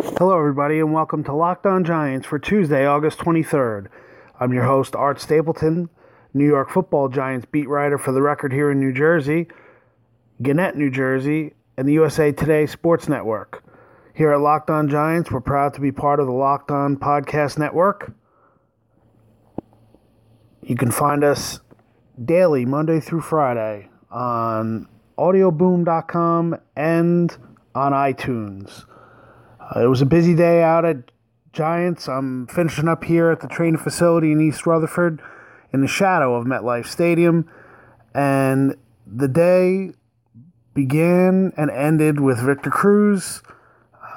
Hello, everybody, and welcome to Locked On Giants for Tuesday, August 23rd. I'm your host, Art Stapleton, New York football Giants beat writer for the record here in New Jersey, Gannett, New Jersey, and the USA Today Sports Network. Here at Locked On Giants, we're proud to be part of the Locked On Podcast Network. You can find us daily, Monday through Friday, on audioboom.com and on iTunes. Uh, it was a busy day out at Giants. I'm finishing up here at the training facility in East Rutherford in the shadow of MetLife Stadium. And the day began and ended with Victor Cruz.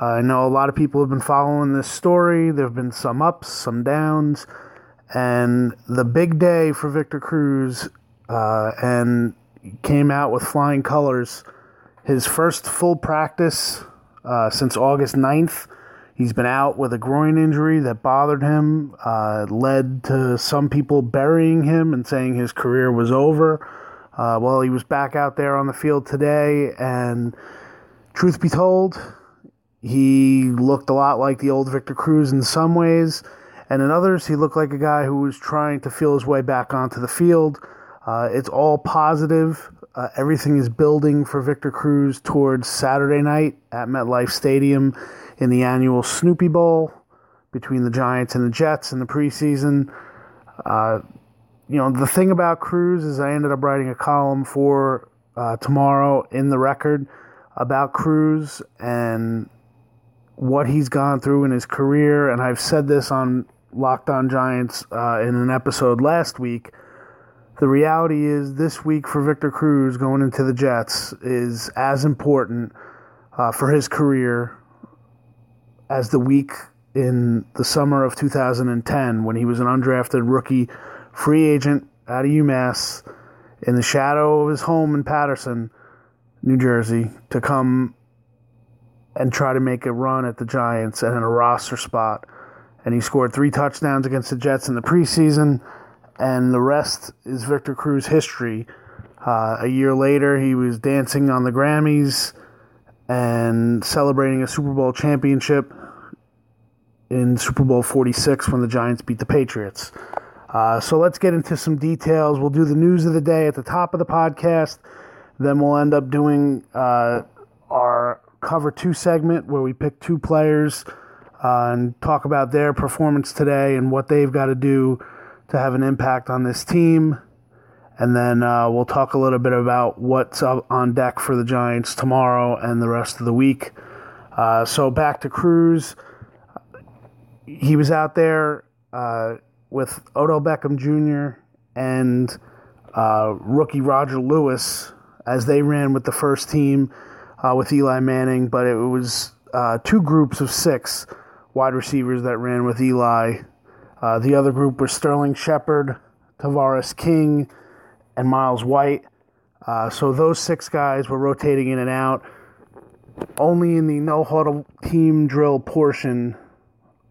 Uh, I know a lot of people have been following this story. There have been some ups, some downs. And the big day for Victor Cruz uh, and came out with flying colors. His first full practice uh, since August 9th He's been out with a groin injury that bothered him, uh, led to some people burying him and saying his career was over. Uh, well, he was back out there on the field today, and truth be told, he looked a lot like the old Victor Cruz in some ways, and in others, he looked like a guy who was trying to feel his way back onto the field. Uh, it's all positive. Uh, everything is building for Victor Cruz towards Saturday night at MetLife Stadium in the annual Snoopy Bowl between the Giants and the Jets in the preseason. Uh, you know, the thing about Cruz is I ended up writing a column for uh, tomorrow in the record about Cruz and what he's gone through in his career. And I've said this on Locked On Giants uh, in an episode last week. The reality is, this week for Victor Cruz going into the Jets is as important uh, for his career as the week in the summer of 2010 when he was an undrafted rookie free agent out of UMass in the shadow of his home in Paterson, New Jersey, to come and try to make a run at the Giants and in a roster spot. And he scored three touchdowns against the Jets in the preseason, and the rest is Victor Cruz history. Uh, a year later, he was dancing on the Grammys and celebrating a Super Bowl championship in Super Bowl 46 when the Giants beat the Patriots. Uh, so let's get into some details. We'll do the news of the day at the top of the podcast. Then we'll end up doing uh, our cover two segment where we pick two players uh, and talk about their performance today and what they've got to do to have an impact on this team. And then uh, we'll talk a little bit about what's up on deck for the Giants tomorrow and the rest of the week. Uh, so back to Cruz he was out there uh, with Odell Beckham Jr. and uh, rookie Roger Lewis as they ran with the first team uh, with Eli Manning, but it was uh, two groups of six wide receivers that ran with Eli. Uh, the other group were Sterling Shepard, Tavarres King, and Myles White. Uh, so those six guys were rotating in and out. Only in the no huddle team drill portion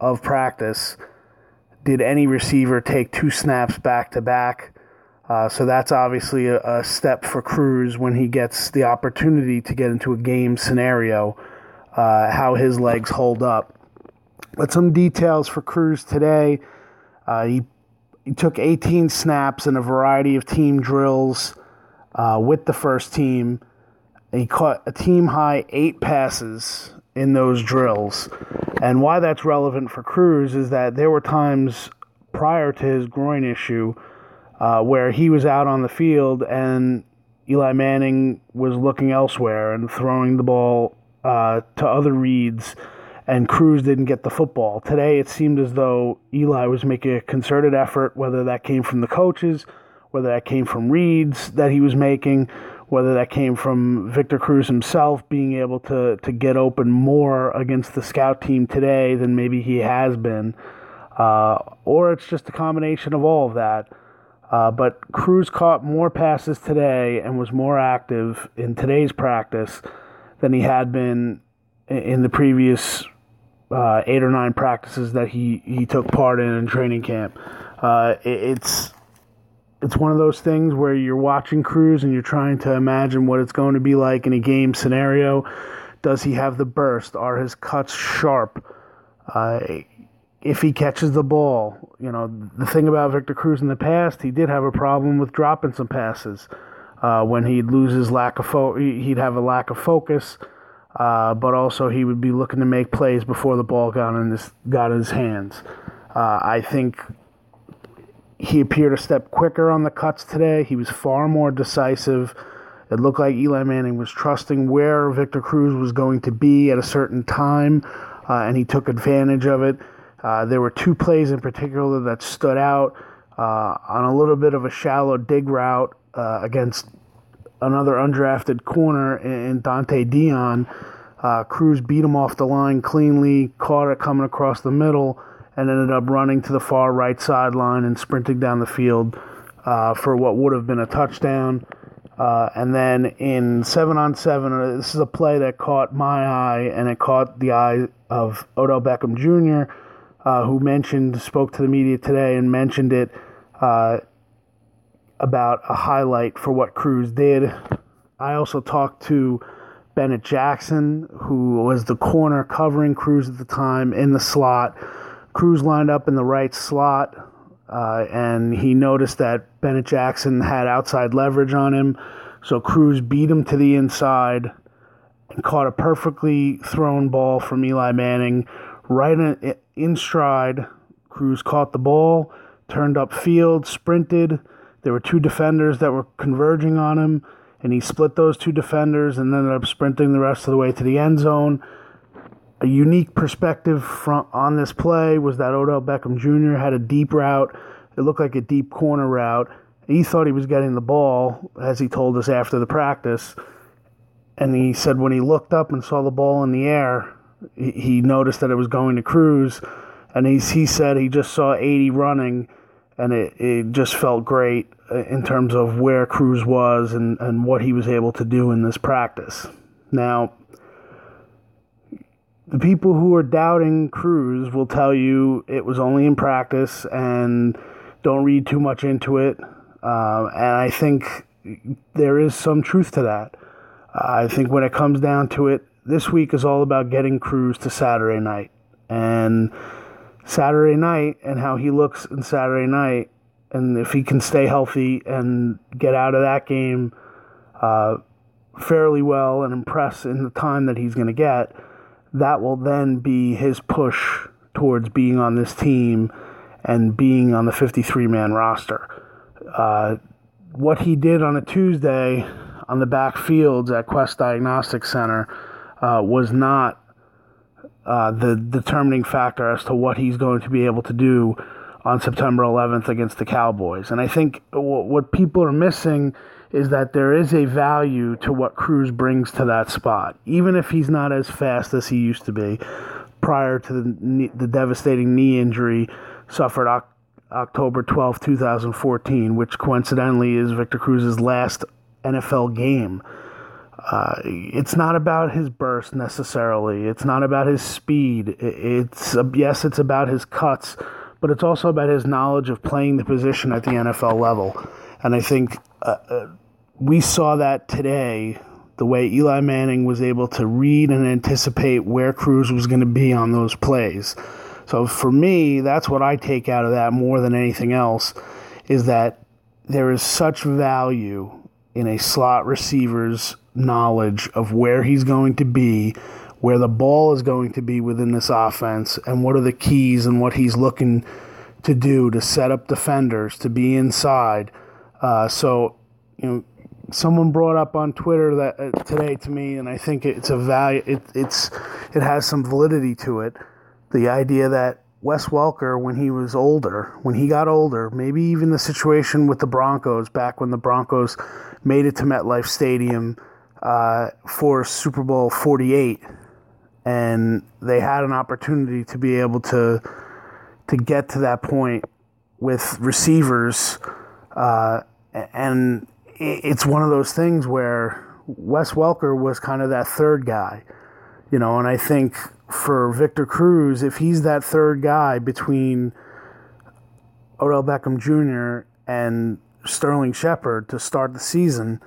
of practice did any receiver take two snaps back to back. Uh, so that's obviously a, a, step for Cruz when he gets the opportunity to get into a game scenario, uh, how his legs hold up. But some details for Cruz today. Uh, he, he took 18 snaps in a variety of team drills uh, with the first team. He caught a team high eight passes in those drills. And why that's relevant for Cruz is that there were times prior to his groin issue uh, where he was out on the field and Eli Manning was looking elsewhere and throwing the ball uh, to other reads, and Cruz didn't get the football. Today, it seemed as though Eli was making a concerted effort, whether that came from the coaches, whether that came from reads that he was making, whether that came from Victor Cruz himself being able to, to get open more against the scout team today than maybe he has been, uh, or it's just a combination of all of that. Uh, but Cruz caught more passes today and was more active in today's practice than he had been in the previous uh, eight or nine practices that he, he took part in in training camp. Uh, it, it's it's one of those things where you're watching Cruz and you're trying to imagine what it's going to be like in a game scenario. Does he have the burst? Are his cuts sharp? Uh, if he catches the ball, you know the thing about Victor Cruz in the past, he did have a problem with dropping some passes. Uh, when he'd lose his lack of fo- he'd have a lack of focus, uh, but also he would be looking to make plays before the ball got in his got in his hands. Uh, I think he appeared a step quicker on the cuts today. He was far more decisive. It looked like Eli Manning was trusting where Victor Cruz was going to be at a certain time, uh, and he took advantage of it. Uh, there were two plays in particular that stood out uh, on a little bit of a shallow dig route uh, against another undrafted corner in Donte Deayon. Uh, Cruz beat him off the line cleanly, caught it coming across the middle and ended up running to the far right sideline and sprinting down the field uh, for what would have been a touchdown. Uh, and then in seven on seven, uh, this is a play that caught my eye and it caught the eye of Odell Beckham Jr., uh, who mentioned, spoke to the media today and mentioned it uh, about a highlight for what Cruz did. I also talked to Bennett Jackson, who was the corner covering Cruz at the time in the slot Cruz lined up in the right slot, uh, and he noticed that Bennett Jackson had outside leverage on him. So Cruz beat him to the inside and caught a perfectly thrown ball from Eli Manning right in, in stride. Cruz caught the ball, turned up field, sprinted. There were two defenders that were converging on him, and he split those two defenders and ended up sprinting the rest of the way to the end zone a unique perspective from on this play was that Odell Beckham Jr. had a deep route. It looked like a deep corner route. He thought he was getting the ball, as he told us after the practice. And he said when he looked up and saw the ball in the air, he noticed that it was going to Cruz. And he, he said he just saw 80 running, and it, it just felt great in terms of where Cruz was and, and what he was able to do in this practice. Now, the people who are doubting Cruz will tell you it was only in practice and don't read too much into it. Uh, and I think there is some truth to that. I think when it comes down to it, this week is all about getting Cruz to Saturday night. And Saturday night and how he looks in Saturday night, and if he can stay healthy and get out of that game uh, fairly well and impress in the time that he's going to get that will then be his push towards being on this team and being on the 53 man roster. Uh, what he did on a Tuesday on the back fields at Quest Diagnostic Center uh, was not uh, the determining factor as to what he's going to be able to do on September 11th against the Cowboys. And I think what people are missing is that there is a value to what Cruz brings to that spot, even if he's not as fast as he used to be prior to the, the devastating knee injury suffered October 12, 2014, which coincidentally is Victor Cruz's last NFL game. Uh, it's not about his burst necessarily. It's not about his speed. It's yes, it's about his cuts, but it's also about his knowledge of playing the position at the NFL level. And I think uh, uh we saw that today the way Eli Manning was able to read and anticipate where Cruz was going to be on those plays. So for me, that's what I take out of that more than anything else is that there is such value in a slot receiver's knowledge of where he's going to be, where the ball is going to be within this offense, and what are the keys and what he's looking to do to set up defenders to be inside. Uh, so, you know, someone brought up on Twitter that uh, today to me, and I think it's a value. It, it's it has some validity to it. The idea that Wes Welker, when he was older, when he got older, maybe even the situation with the Broncos back when the Broncos made it to MetLife Stadium uh, for Super Bowl 48, and they had an opportunity to be able to to get to that point with receivers, uh, and it's one of those things where Wes Welker was kind of that third guy, you know, and I think for Victor Cruz, if he's that third guy between Odell Beckham Jr. and Sterling Shepard to start the season,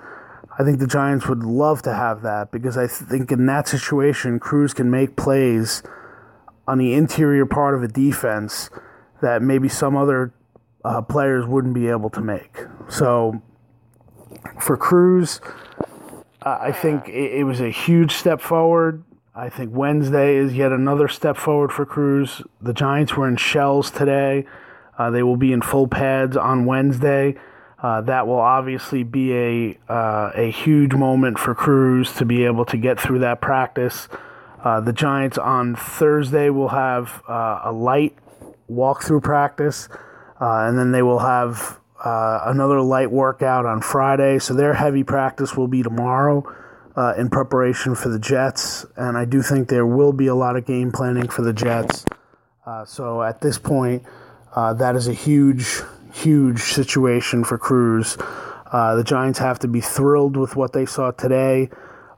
I think the Giants would love to have that because I think in that situation, Cruz can make plays on the interior part of a defense that maybe some other uh, players wouldn't be able to make. So for Cruz, I think it, it was a huge step forward. I think Wednesday is yet another step forward for Cruz. The Giants were in shells today. Uh, they will be in full pads on Wednesday. Uh, that will obviously be a uh, a huge moment for Cruz to be able to get through that practice. Uh, the Giants on Thursday will have uh, a light walkthrough practice, uh, and then they will have another light workout on Friday. So their heavy practice will be tomorrow in preparation for the Jets, and I do think there will be a lot of game planning for the Jets. so at this point. That is a huge, huge situation for Cruz. Uh, the Giants have to be thrilled with what they saw today.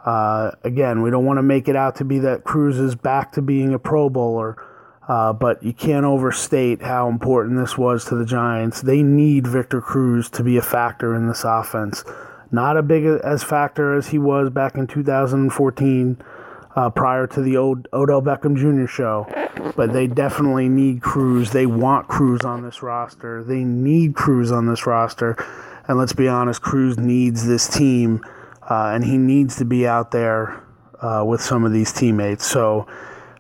Uh, again, we don't want to make it out to be that Cruz is back to being a Pro Bowler, uh, but you can't overstate how important this was to the Giants. They need Victor Cruz to be a factor in this offense. Not a big as factor as he was back in 2014 uh, prior to the old Odell Beckham Jr. show. But they definitely need Cruz. They want Cruz on this roster. They need Cruz on this roster. And let's be honest, Cruz needs this team, uh, and he needs to be out there uh, with some of these teammates. So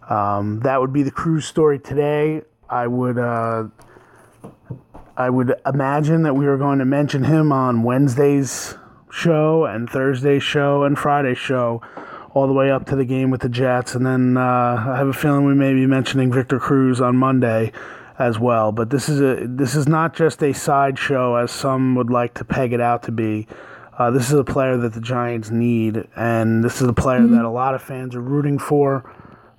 um, that would be the Cruz story today. I would. Uh, I would imagine that we are going to mention him on Wednesday's show and Thursday's show and Friday's show all the way up to the game with the Jets. And then uh, I have a feeling we may be mentioning Victor Cruz on Monday as well. But this is a this is not just a sideshow as some would like to peg it out to be. Uh, this is a player that the Giants need, and this is a player mm-hmm. that a lot of fans are rooting for.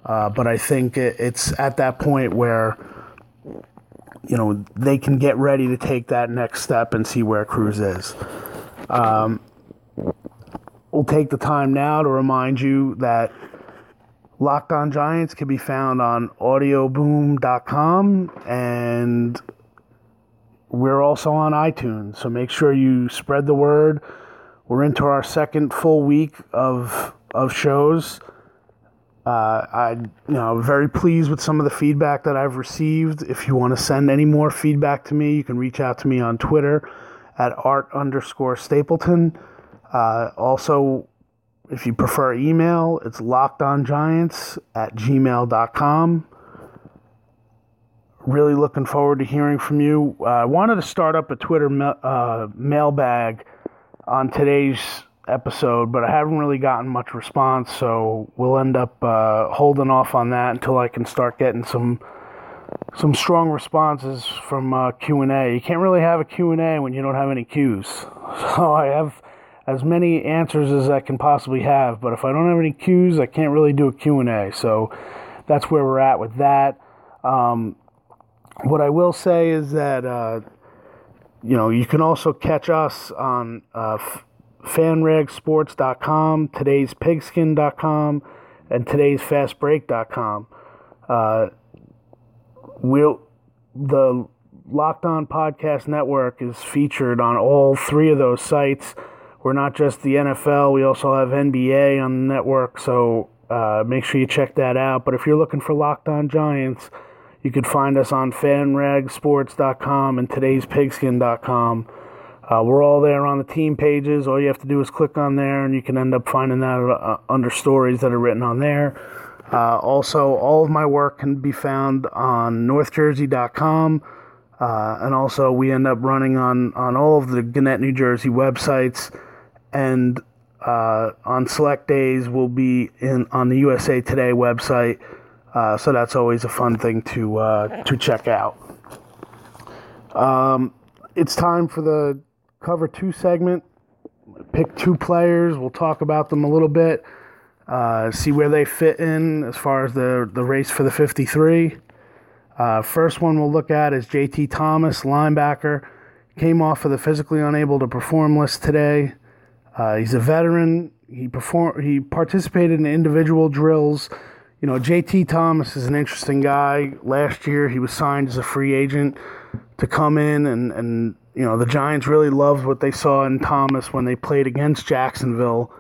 Uh, but I think it, it's at that point where you know they can get ready to take that next step and see where Cruz is. Um, We'll take the time now to remind you that Locked On Giants can be found on audioboom.com and we're also on iTunes. So make sure you spread the word. We're into our second full week of of shows. Uh, I, you know, very pleased with some of the feedback that I've received. If you want to send any more feedback to me, you can reach out to me on Twitter at art underscore Stapleton. Uh, also, if you prefer email, it's lockedongiants at gmail.com. Really looking forward to hearing from you. Uh, I wanted to start up a Twitter ma- uh, mailbag on today's episode, but I haven't really gotten much response, so we'll end up uh, holding off on that until I can start getting some some strong responses from uh, Q&A. You can't really have a Q&A when you don't have any Qs. So I have as many answers as I can possibly have. But if I don't have any cues, I can't really do a Q&A. So that's where we're at with that. Um, what I will say is that, uh, you know, you can also catch us on uh, fanragsports.com, today's and today's fastbreak.com. Uh, we'll, the Locked On Podcast Network is featured on all three of those sites. We're not just the NFL, we also have NBA on the network, so uh, make sure you check that out. But if you're looking for Locked On Giants, you can find us on fanragsports.com and today'spigskin.com. Uh, we're all there on the team pages. All you have to do is click on there, and you can end up finding that uh, under stories that are written on there. Uh, also, all of my work can be found on northjersey.com. Uh, and also, we end up running on, on all of the Gannett, New Jersey websites and uh, on select days will be in on the USA Today website. Uh, so that's always a fun thing to uh, to check out. Um, it's time for the cover two segment, pick two players. We'll talk about them a little bit, uh, see where they fit in as far as the, the race for the 53. Uh, first one we'll look at is JT Thomas, linebacker. Came off of the physically unable to perform list today. Uh, he's a veteran. He perform. He participated in individual drills. You know, JT Thomas is an interesting guy. Last year, he was signed as a free agent to come in, and and you know the Giants really loved what they saw in Thomas when they played against Jacksonville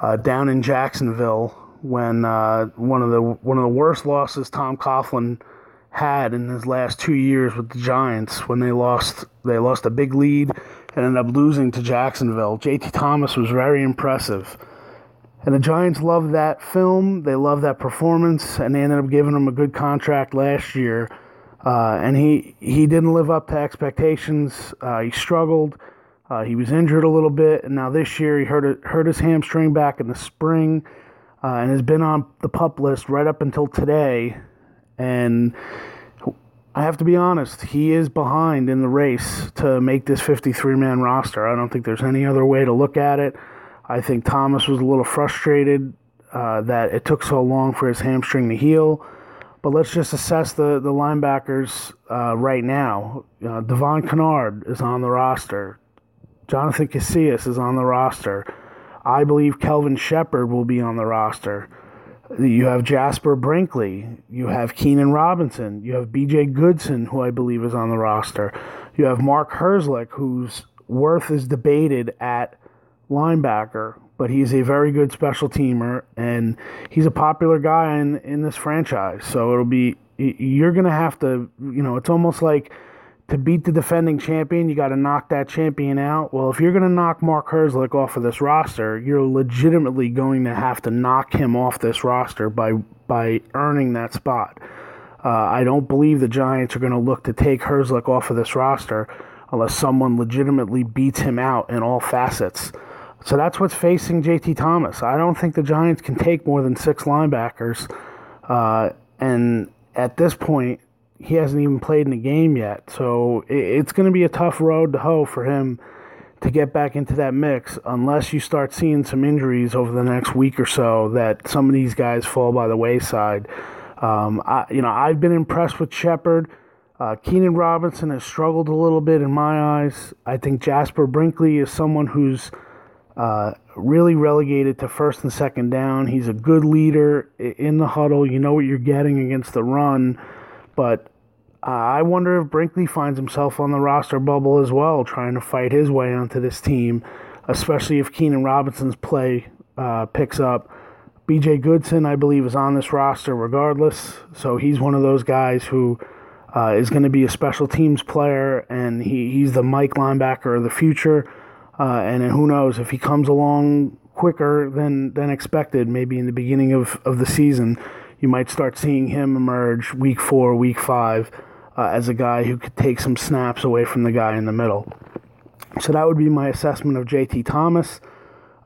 uh, down in Jacksonville when uh, one of the one of the worst losses Tom Coughlin had in his last two years with the Giants when they lost they lost a big lead and ended up losing to Jacksonville. JT Thomas was very impressive. And the Giants loved that film. They loved that performance, and they ended up giving him a good contract last year. Uh, and he, he didn't live up to expectations. Uh, he struggled. Uh, he was injured a little bit, and now this year he hurt, hurt his hamstring back in the spring uh, and has been on the pup list right up until today. And I have to be honest, he is behind in the race to make this 53 man roster. I don't think there's any other way to look at it. I think Thomas was a little frustrated uh, that it took so long for his hamstring to heal. But let's just assess the, the linebackers uh, right now. Uh, Devon Kennard is on the roster. Jonathan Casillas is on the roster. I believe Kelvin Sheppard will be on the roster. You have Jasper Brinkley. You have Keenan Robinson. You have BJ Goodson, who I believe is on the roster. You have Mark Herzlich, whose worth is debated at linebacker, but he's a very good special teamer and he's a popular guy in, in this franchise. So it'll be, you're going to have to, you know, it's almost like to beat the defending champion, you got to knock that champion out. Well, if you're going to knock Mark Herzlich off of this roster, you're legitimately going to have to knock him off this roster by by earning that spot. Uh, I don't believe the Giants are going to look to take Herzlich off of this roster unless someone legitimately beats him out in all facets. So that's what's facing JT Thomas. I don't think the Giants can take more than six linebackers. Uh, and at this point, he hasn't even played in a game yet. So it's going to be a tough road to hoe for him to get back into that mix unless you start seeing some injuries over the next week or so that some of these guys fall by the wayside. Um, I, you know, I've been impressed with Sheppard. Uh, Keenan Robinson has struggled a little bit in my eyes. I think Jasper Brinkley is someone who's uh, really relegated to first and second down. He's a good leader in the huddle. You know what you're getting against the run. But uh, I wonder if Brinkley finds himself on the roster bubble as well, trying to fight his way onto this team, especially if Keenan Robinson's play uh, picks up. BJ Goodson, I believe, is on this roster regardless. So he's one of those guys who uh, is going to be a special teams player, and he, he's the Mike linebacker of the future. Uh, and who knows if he comes along quicker than, than expected, maybe in the beginning of, of the season you might start seeing him emerge week four, week five, uh, as a guy who could take some snaps away from the guy in the middle. So that would be my assessment of JT Thomas.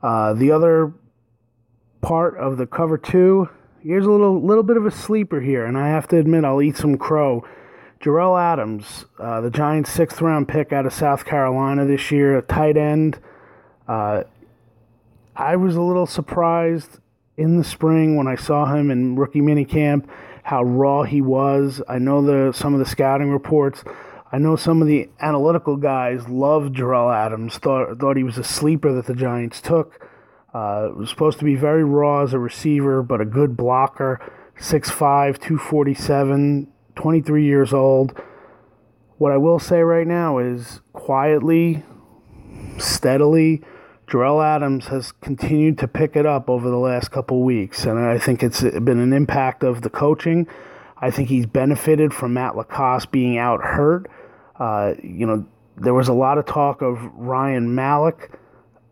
Uh, the other part of the cover two, here's a little little bit of a sleeper here, and I have to admit I'll eat some crow. Jerell Adams, uh, the Giants' sixth round pick out of South Carolina this year, a tight end. Uh, I was a little surprised in the spring when I saw him in rookie minicamp, how raw he was. I know the some of the scouting reports. I know some of the analytical guys loved Jerell Adams, thought thought he was a sleeper that the Giants took. Uh, was supposed to be very raw as a receiver, but a good blocker. 6'5, 247, 23 years old. What I will say right now is quietly, steadily, Jerell Adams has continued to pick it up over the last couple weeks, and I think it's been an impact of the coaching. I think he's benefited from Matt LaCosse being out hurt. Uh, you know, there was a lot of talk of Ryan Malleck,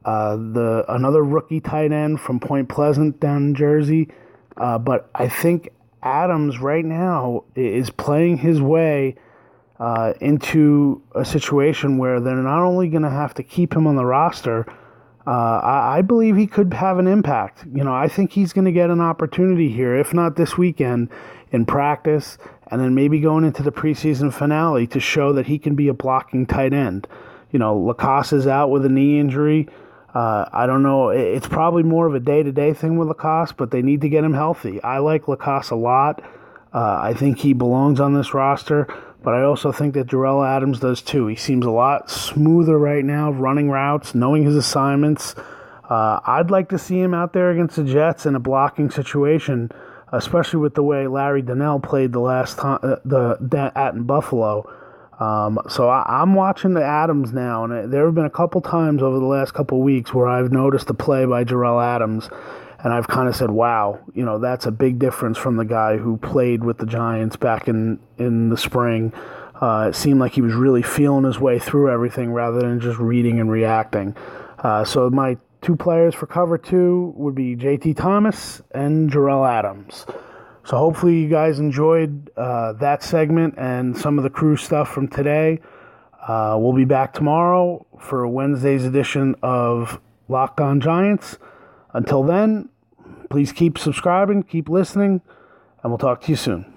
uh, the another rookie tight end from Point Pleasant down in Jersey, uh, but I think Adams right now is playing his way. Uh, into a situation where they're not only going to have to keep him on the roster, uh, I, I, believe he could have an impact. You know, I think he's going to get an opportunity here, if not this weekend, in practice, and then maybe going into the preseason finale to show that he can be a blocking tight end. You know, LaCosse is out with a knee injury. Uh, I don't know. It's probably more of a day to day thing with LaCosse, but they need to get him healthy. I like LaCosse a lot. Uh, I think he belongs on this roster, but I also think that Jerell Adams does too. He seems a lot smoother right now, running routes, knowing his assignments. Uh, I'd like to see him out there against the Jets in a blocking situation, especially with the way Larry Donnell played the last time uh, the at in Buffalo. Um, so I, am watching the Adams now, and there have been a couple times over the last couple weeks where I've noticed a play by Jerell Adams, and I've kind of said, "Wow, you know that's a big difference from the guy who played with the Giants back in in the spring." Uh, it seemed like he was really feeling his way through everything rather than just reading and reacting. Uh, so my two players for cover two would be J.T. Thomas and Jerell Adams. So hopefully you guys enjoyed uh, that segment and some of the Cruz stuff from today. Uh, we'll be back tomorrow for Wednesday's edition of Locked On Giants. Until then, please keep subscribing, keep listening, and we'll talk to you soon.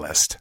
list.